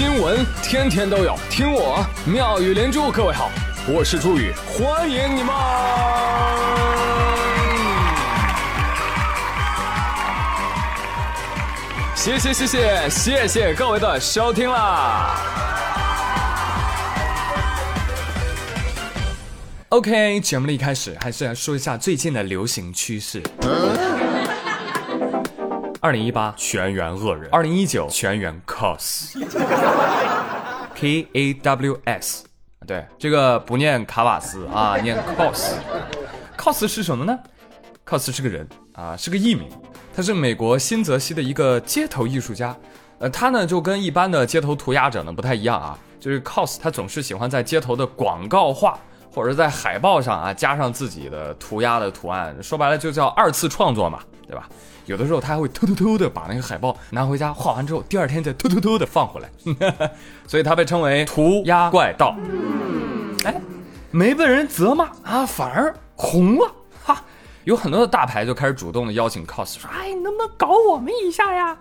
新闻天天都有，听我妙语连珠。各位好，我是朱宇，欢迎你们！谢谢谢谢谢谢各位的收听啦！OK，节目的一开始还是来说一下最近的流行趋势。二零一八。全员恶人，二零一九。全员 cos，K A W S，对，这个不念卡瓦斯啊，念 cos，cos 是什么呢？cos 是个人啊，是个艺名，他是美国新泽西的一个街头艺术家，呃，他呢就跟一般的街头涂鸦者呢不太一样啊，就是 cos 他总是喜欢在街头的广告画或者在海报上啊加上自己的涂鸦的图案，说白了就叫二次创作嘛，对吧？有的时候他还会偷偷偷的把那个海报拿回家画完之后，第二天再偷偷偷的放回来，所以他被称为涂鸦怪盗。哎，没被人责骂啊，反而红了哈！有很多的大牌就开始主动的邀请 cos，说：“哎，能不能搞我们一下呀？”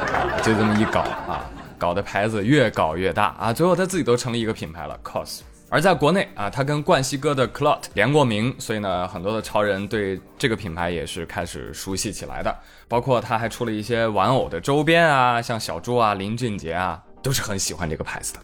就这么一搞啊，搞的牌子越搞越大啊，最后他自己都成立一个品牌了 cos。而在国内啊，他跟冠希哥的 Clot 联过名，所以呢，很多的潮人对这个品牌也是开始熟悉起来的。包括他还出了一些玩偶的周边啊，像小猪啊、林俊杰啊，都是很喜欢这个牌子的。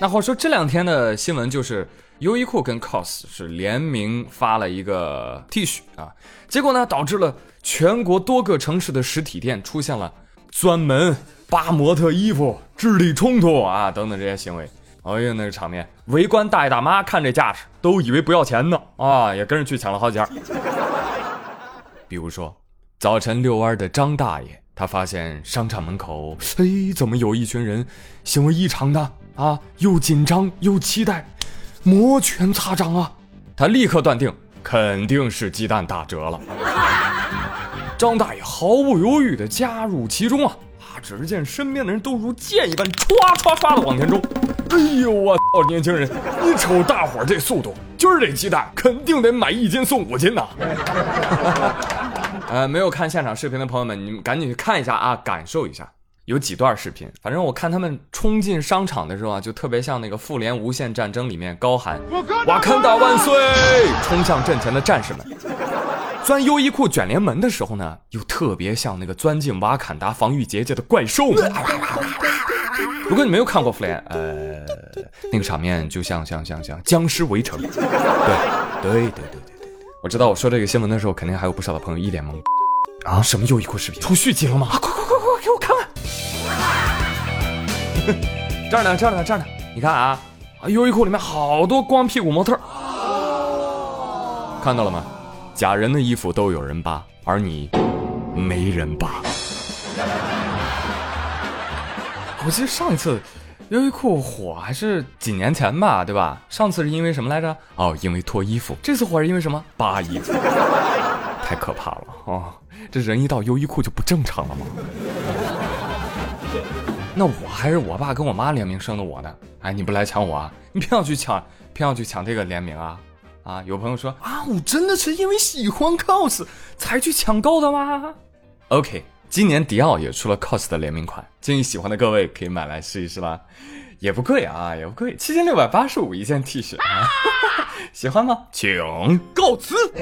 那话说这两天的新闻就是优衣库跟 COS 是联名发了一个 T 恤啊，结果呢，导致了全国多个城市的实体店出现了专门扒模特衣服、智力冲突啊等等这些行为。哎呀，那个场面，围观大爷大妈看这架势，都以为不要钱呢，啊，也跟着去抢了好几件。比如说，早晨遛弯的张大爷，他发现商场门口，哎，怎么有一群人行为异常的啊？又紧张又期待，摩拳擦掌啊！他立刻断定，肯定是鸡蛋打折了。张大爷毫不犹豫地加入其中啊！啊，只见身边的人都如箭一般，唰唰唰的往前冲。哎呦我操！年轻人，你瞅大伙这速度，今儿这鸡蛋肯定得买一斤送五斤呐！呃，没有看现场视频的朋友们，你们赶紧去看一下啊，感受一下。有几段视频，反正我看他们冲进商场的时候啊，就特别像那个《复联：无限战争》里面高喊“瓦坎达万岁”，冲向阵前的战士们。钻优衣库卷帘门的时候呢，又特别像那个钻进瓦坎达防御结界的怪兽们。如果你没有看过《复联》，呃，那个场面就像像像像僵尸围城。对对对对对对对，我知道我说这个新闻的时候，肯定还有不少的朋友一脸懵。啊，什么优衣库视频出续集了吗？啊，快快快快给我看看！这儿呢，这儿呢，这儿呢，你看啊，啊，优衣库里面好多光屁股模特，看到了吗？假人的衣服都有人扒，而你没人扒。我记得上一次优衣库火还是几年前吧，对吧？上次是因为什么来着？哦，因为脱衣服。这次火是因为什么？扒衣服。太可怕了哦！这人一到优衣库就不正常了吗？那我还是我爸跟我妈联名生的我呢。哎，你不来抢我啊？你偏要去抢，偏要去抢这个联名啊？啊，有朋友说啊，我真的是因为喜欢 cos 才去抢购的吗？OK，今年迪奥也出了 cos 的联名款，建议喜欢的各位可以买来试一试吧，也不贵啊，也不贵，七千六百八十五一件 T 恤，啊，喜欢吗？请告辞。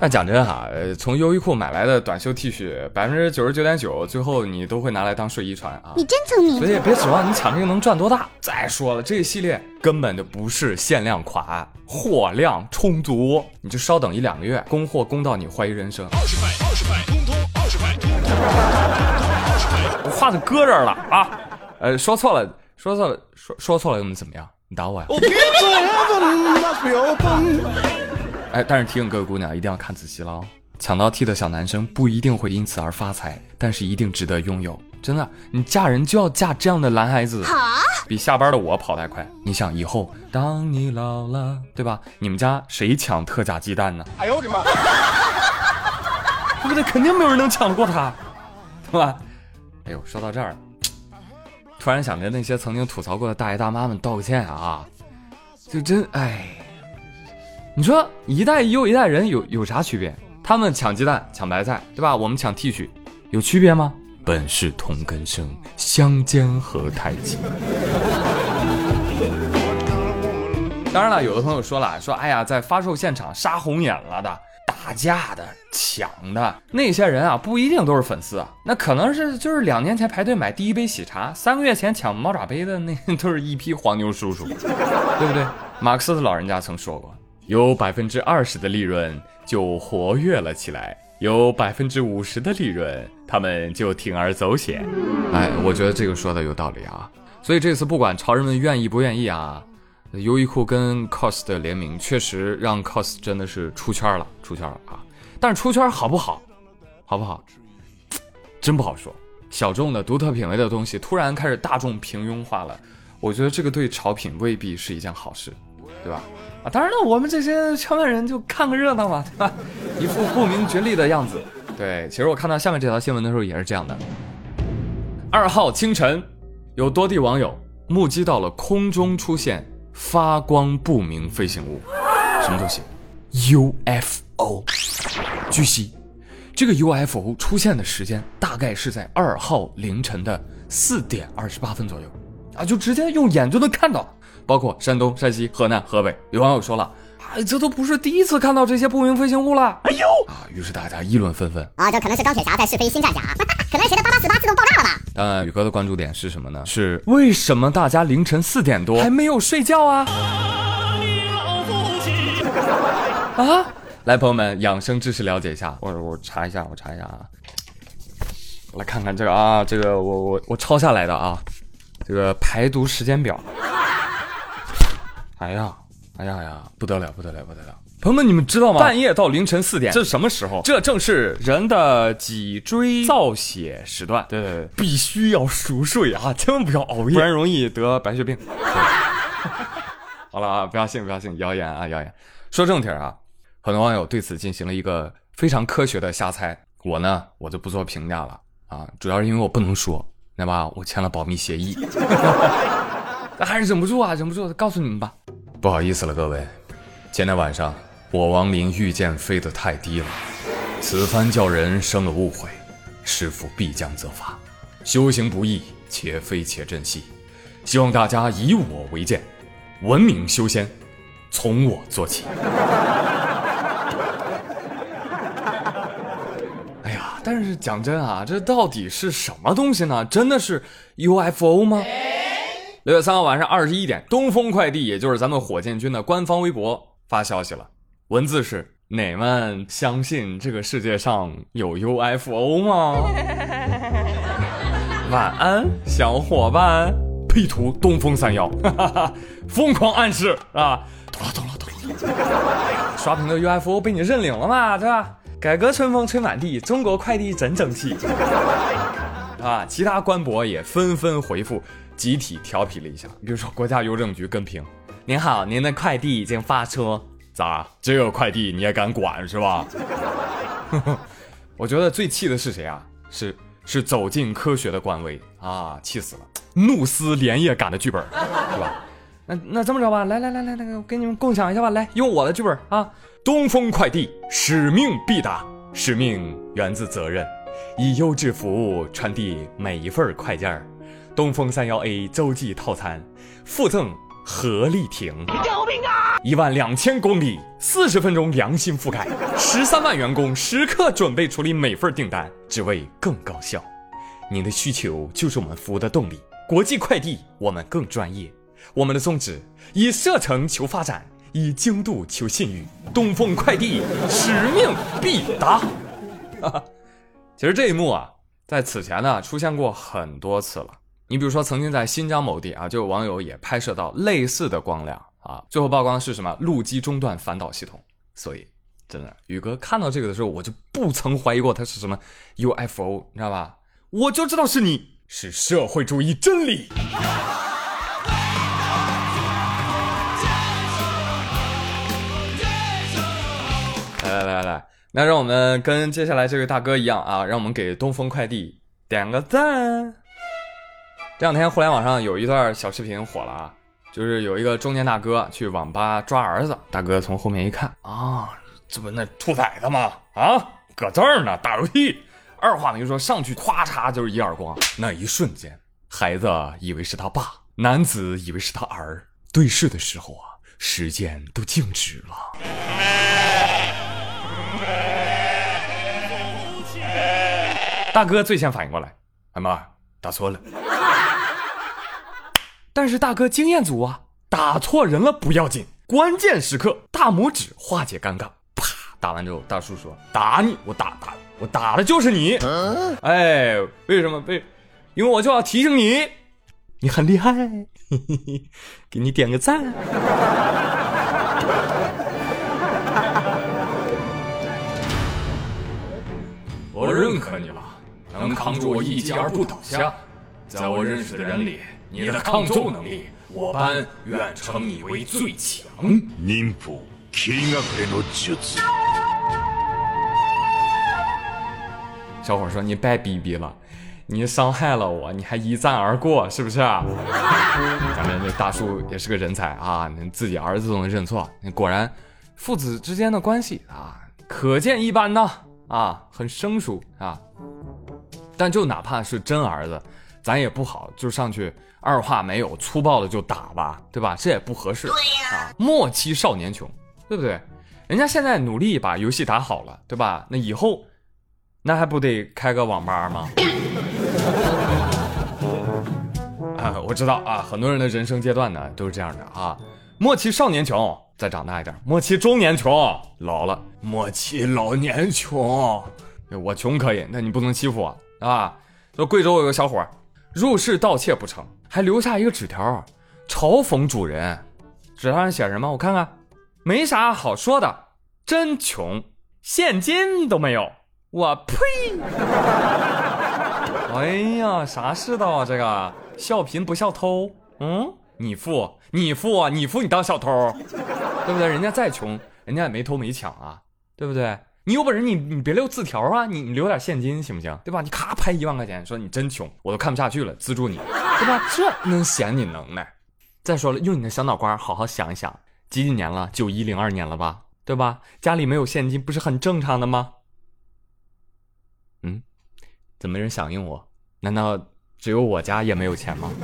那讲真哈，从优衣库买来的短袖 T 恤，百分之九十九点九，最后你都会拿来当睡衣穿啊！你真聪明，所以别指望你抢这个能赚多大。再说了，这一系列根本就不是限量款，货量充足，你就稍等一两个月，供货供到你怀疑人生。二十块，二十块，通通二十块，通通二十块。我话都搁这儿了啊！呃，说错了，说错了，说说错了又能怎么样？你打我呀！哎，但是提醒各位姑娘一定要看仔细了哦，抢到 T 的小男生不一定会因此而发财，但是一定值得拥有。真的，你嫁人就要嫁这样的男孩子，比下班的我跑得还快。你想以后当你老了，对吧？你们家谁抢特价鸡蛋呢？哎呦我的妈！对不对？肯定没有人能抢得过他，对吧？哎呦，说到这儿，突然想着那些曾经吐槽过的大爷大妈们道个歉啊，就真哎。你说一代又一代人有有啥区别？他们抢鸡蛋抢白菜，对吧？我们抢 T 恤，有区别吗？本是同根生，相煎何太急。当然了，有的朋友说了，说哎呀，在发售现场杀红眼了的、打架的、抢的那些人啊，不一定都是粉丝啊，那可能是就是两年前排队买第一杯喜茶，三个月前抢猫爪杯的那 都是一批黄牛叔叔，对不对？马克思的老人家曾说过，有百分之二十的利润就活跃了起来，有百分之五十的利润他们就铤而走险。哎，我觉得这个说的有道理啊。所以这次不管潮人们愿意不愿意啊。优衣库跟 COS 的联名确实让 COS 真的是出圈了，出圈了啊！但是出圈好不好？好不好？真不好说。小众的、独特品味的东西突然开始大众平庸化了，我觉得这个对潮品未必是一件好事，对吧？啊，当然了，我们这些圈外人就看个热闹嘛，对吧？一副不明觉厉的样子。对，其实我看到下面这条新闻的时候也是这样的。二号清晨，有多地网友目击到了空中出现。发光不明飞行物，什么东西？UFO。据悉，这个 UFO 出现的时间大概是在二号凌晨的四点二十八分左右，啊，就直接用眼就能看到。包括山东、山西、河南、河北，有网友说了，哎，这都不是第一次看到这些不明飞行物了。哎呦，啊，于是大家议论纷纷。啊，这可能是钢铁侠在试飞新战甲，可能谁的八八四八自动爆炸了吧？当然，宇哥的关注点是什么呢？是为什么大家凌晨四点多还没有睡觉啊？啊！来，朋友们，养生知识了解一下。我我查一下，我查一下啊。我来看看这个啊，这个我我我抄下来的啊，这个排毒时间表。哎呀，哎呀呀，不得了，不得了，不得了！朋友们，你们知道吗？半夜到凌晨四点，这是什么时候？这正是人的脊椎造血时段。对对对，必须要熟睡啊，千万不要熬夜，不然容易得白血病。好了啊，不要信，不要信，谣言啊，谣言。说正题啊，很多网友对此进行了一个非常科学的瞎猜。我呢，我就不做评价了啊，主要是因为我不能说，那吧？我签了保密协议。那还是忍不住啊，忍不住，告诉你们吧。不好意思了，各位，前天晚上我王林御剑飞得太低了，此番叫人生了误会，师傅必将责罚。修行不易，且飞且珍惜，希望大家以我为鉴，文明修仙，从我做起。哎呀，但是讲真啊，这到底是什么东西呢？真的是 UFO 吗？六月三号晚上二十一点，东风快递，也就是咱们火箭军的官方微博发消息了，文字是：你们相信这个世界上有 UFO 吗？晚安，小伙伴。P 图东风三幺，疯狂暗示啊！懂了懂了懂了。刷屏的 UFO 被你认领了嘛，对吧？改革春风吹满地，中国快递真争气。啊，其他官博也纷纷回复。集体调皮了一下，比如说国家邮政局跟评：“您好，您的快递已经发出，咋这个快递你也敢管是吧？” 我觉得最气的是谁啊？是是走进科学的官微啊，气死了！怒撕连夜赶的剧本，是吧？那那这么着吧，来来来来，那个给你们共享一下吧，来用我的剧本啊！东风快递使命必达，使命源自责任，以优质服务传递每一份快件儿。东风三幺 A 洲际套餐附赠合力艇，救命啊！一万两千公里，四十分钟良心覆盖，十三万员工时刻准备处理每份订单，只为更高效。您的需求就是我们服务的动力。国际快递，我们更专业。我们的宗旨：以射程求发展，以精度求信誉。东风快递，使命必达。其实这一幕啊，在此前呢出现过很多次了。你比如说，曾经在新疆某地啊，就有网友也拍摄到类似的光亮啊。最后曝光的是什么？路基中断反导系统。所以，真的，宇哥看到这个的时候，我就不曾怀疑过它是什么 UFO，你知道吧？我就知道是你，是社会主义真理。来来来来，那让我们跟接下来这位大哥一样啊，让我们给东风快递点个赞。这两天互联网上有一段小视频火了啊，就是有一个中年大哥去网吧抓儿子，大哥从后面一看啊，这不那兔崽子吗？啊，搁这儿呢，打游戏，二话没说上去，咵嚓就是一耳光。那一瞬间，孩子以为是他爸，男子以为是他儿。对视的时候啊，时间都静止了。大哥最先反应过来，哎妈，打错了。但是大哥经验足啊，打错人了不要紧，关键时刻大拇指化解尴尬。啪，打完之后，大叔说：“打你，我打打，我打的就是你。”哎，为什么？被，因为我就要提醒你，你很厉害，嘿嘿嘿给你点个赞。我认可你了，能扛住我一击而不倒下。在我认识的人里，你的抗揍能力，我班愿称你为最强。忍法気隠れの術小伙说：“你别逼逼了，你伤害了我，你还一战而过，是不是？” 咱们这大叔也是个人才啊，自己儿子都能认错，果然父子之间的关系啊，可见一斑呐啊，很生疏啊。但就哪怕是真儿子，咱也不好就上去二话没有粗暴的就打吧，对吧？这也不合适。对呀，啊，莫欺少年穷，对不对？人家现在努力把游戏打好了，对吧？那以后。那还不得开个网吧吗？啊，我知道啊，很多人的人生阶段呢都是这样的啊。莫欺少年穷，再长大一点；莫欺中年穷，老了；莫欺老年穷。我穷可以，那你不能欺负我啊！说贵州有个小伙入室盗窃不成，还留下一个纸条嘲讽主人。纸条上写什么？我看看，没啥好说的，真穷，现金都没有。我呸！哎呀，啥世道啊？这个笑贫不笑偷。嗯，你富，你富，你富，你当小偷，对不对？人家再穷，人家也没偷没抢啊，对不对？你有本事，你你别留字条啊，你留点现金行不行？对吧？你咔拍一万块钱，说你真穷，我都看不下去了，资助你，对吧？这能显你能耐？再说了，用你的小脑瓜好好想一想，几几年了？九一零二年了吧？对吧？家里没有现金，不是很正常的吗？嗯，怎么没人响应我？难道只有我家也没有钱吗？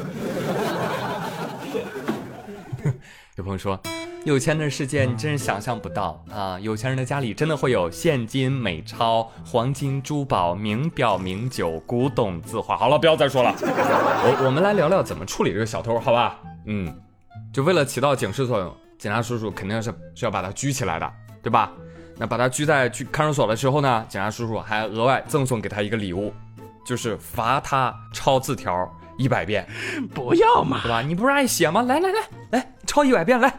有朋友说，有钱人的世界你真是想象不到啊！有钱人的家里真的会有现金、美钞、黄金、珠宝、名表、名酒、古董字画。好了，不要再说了。我我们来聊聊怎么处理这个小偷，好吧？嗯，就为了起到警示作用，警察叔叔肯定是是要把他拘起来的，对吧？那把他拘在拘看守所的时候呢，警察叔叔还额外赠送给他一个礼物，就是罚他抄字条一百遍。不要嘛，对吧？你不是爱写吗？来来来来，抄一百遍，来，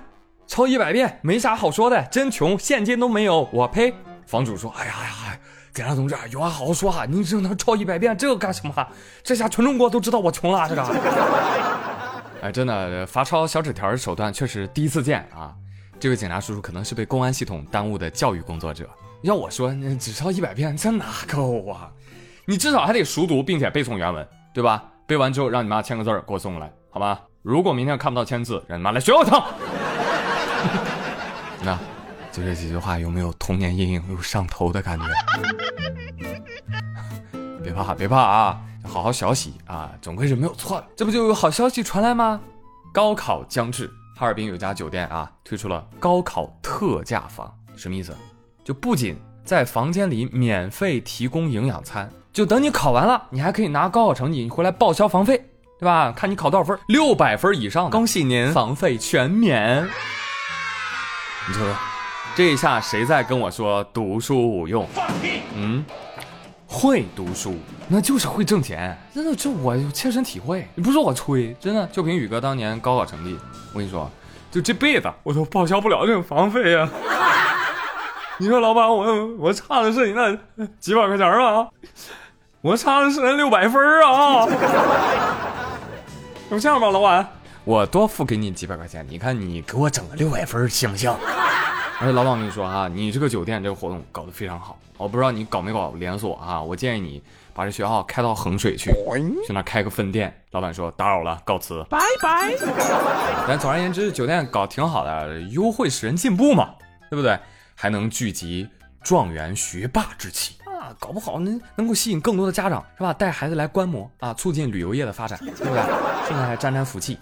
抄一百遍，没啥好说的，真穷，现金都没有。我呸！房主说：“哎呀呀，警察同志，有话好好说啊，你让他抄一百遍，这个干什么？这下全中国都知道我穷了，这个。哎，真的，罚抄小纸条的手段确实第一次见啊。”这位警察叔叔可能是被公安系统耽误的教育工作者。要我说，只抄一百遍，这哪够啊？你至少还得熟读，并且背诵原文，对吧？背完之后，让你妈签个字给我送过来，好吧？如果明天看不到签字，让你妈来学我趟。那，就这几句话，有没有童年阴影又上头的感觉？别怕，别怕啊！好好学习啊，总归是没有错的。这不就有好消息传来吗？高考将至。哈尔滨有家酒店啊，推出了高考特价房，什么意思？就不仅在房间里免费提供营养餐，就等你考完了，你还可以拿高考成绩，你回来报销房费，对吧？看你考多少分，六百分以上，恭喜您，房费全免。你说说，这一下谁在跟我说读书无用？放屁嗯。会读书，那就是会挣钱。真的，这我有切身体会。你不是我吹，真的。就凭宇哥当年高考成绩，我跟你说，就这辈子我都报销不了这个房费呀。你说老板，我我差的是你那几百块钱吗？我差的是那六百分啊！就这样吧，老板，我多付给你几百块钱，你看你给我整个六百分行不行？而且老板，我跟你说啊，你这个酒店这个活动搞得非常好，我不知道你搞没搞连锁啊？我建议你把这学校开到衡水去，去那开个分店。老板说打扰了，告辞，拜拜。但总而言之，酒店搞挺好的，优惠使人进步嘛，对不对？还能聚集状元学霸之气啊，搞不好能能够吸引更多的家长是吧？带孩子来观摩啊，促进旅游业的发展，对不对？顺便还沾沾福气。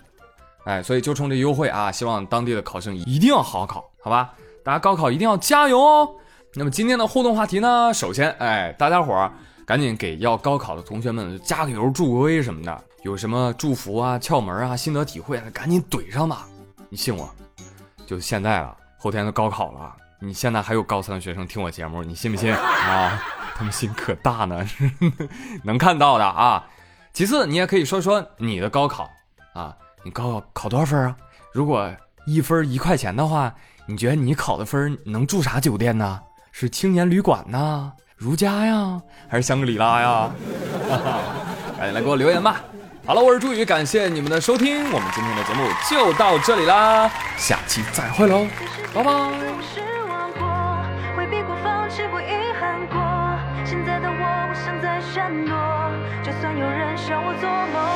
哎，所以就冲这优惠啊，希望当地的考生一定要好好考，好吧？大家高考一定要加油哦。那么今天的互动话题呢，首先，哎，大家伙儿赶紧给要高考的同学们加个油、助个威什么的，有什么祝福啊、窍门啊、心得体会，赶紧怼上吧。你信我，就现在了，后天都高考了，你现在还有高三的学生听我节目，你信不信啊？他们心可大呢，能看到的啊。其次，你也可以说说你的高考啊。你高考考多少分啊？如果一分一块钱的话，你觉得你考的分能住啥酒店呢？是青年旅馆呢，如家呀，还是香格里拉呀？赶紧来给我留言吧！好了，我是朱宇，感谢你们的收听，我们今天的节目就到这里啦，下期再会喽，拜拜。就算有人笑我做梦。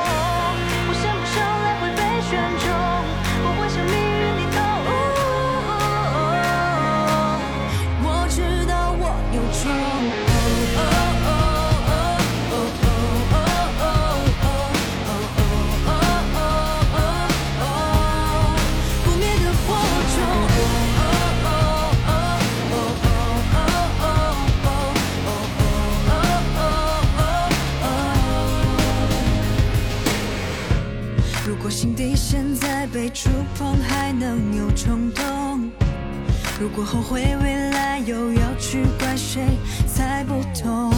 被触碰还能有冲动，如果后悔未来又要去怪谁猜不痛？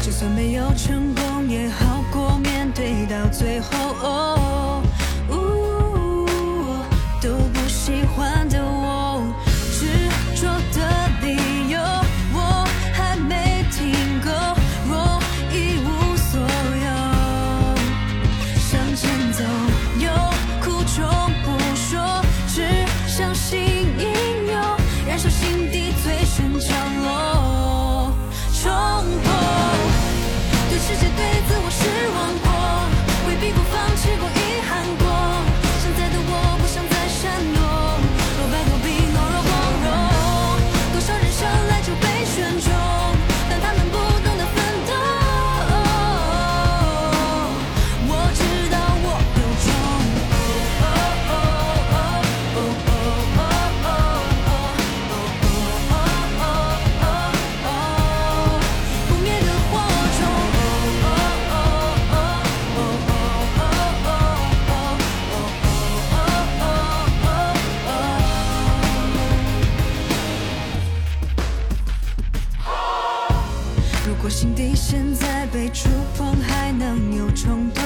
就算没有成功也好过面对到最后。我心底现在被触碰，还能有冲动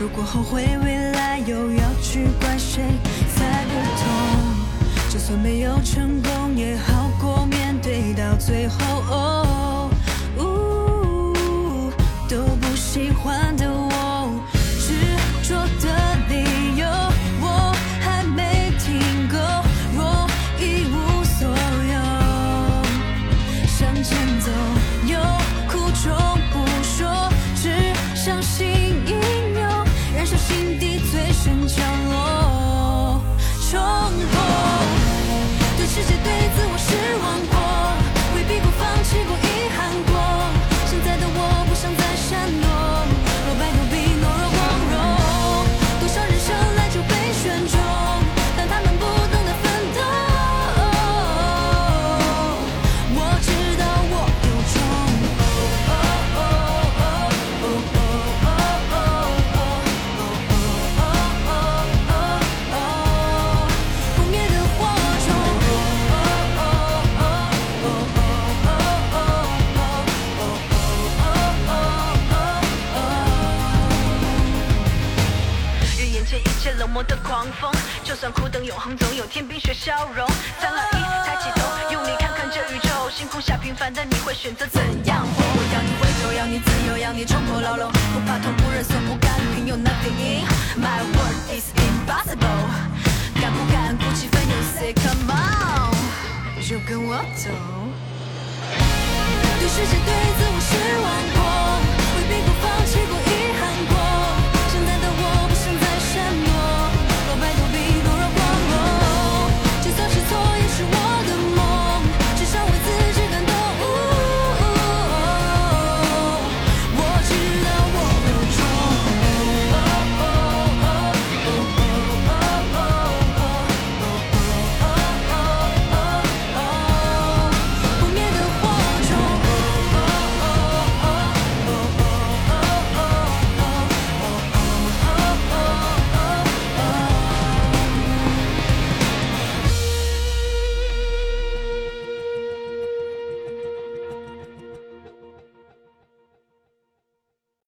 如果后悔未来又要去怪谁才不痛？就算没有成功也好过面对到最后。都不喜欢的的狂风，就算苦等永恒，总有天冰雪消融，三二一，抬起头，用力看看这宇宙。星空下平凡的你会选择怎样活？我要你回头，要你自由，要你冲破牢笼，不怕痛，不认怂，不甘平庸。Nothing in my world is impossible。敢不敢鼓起奋勇？Say come on，就跟我走。对世界，对自我失望过。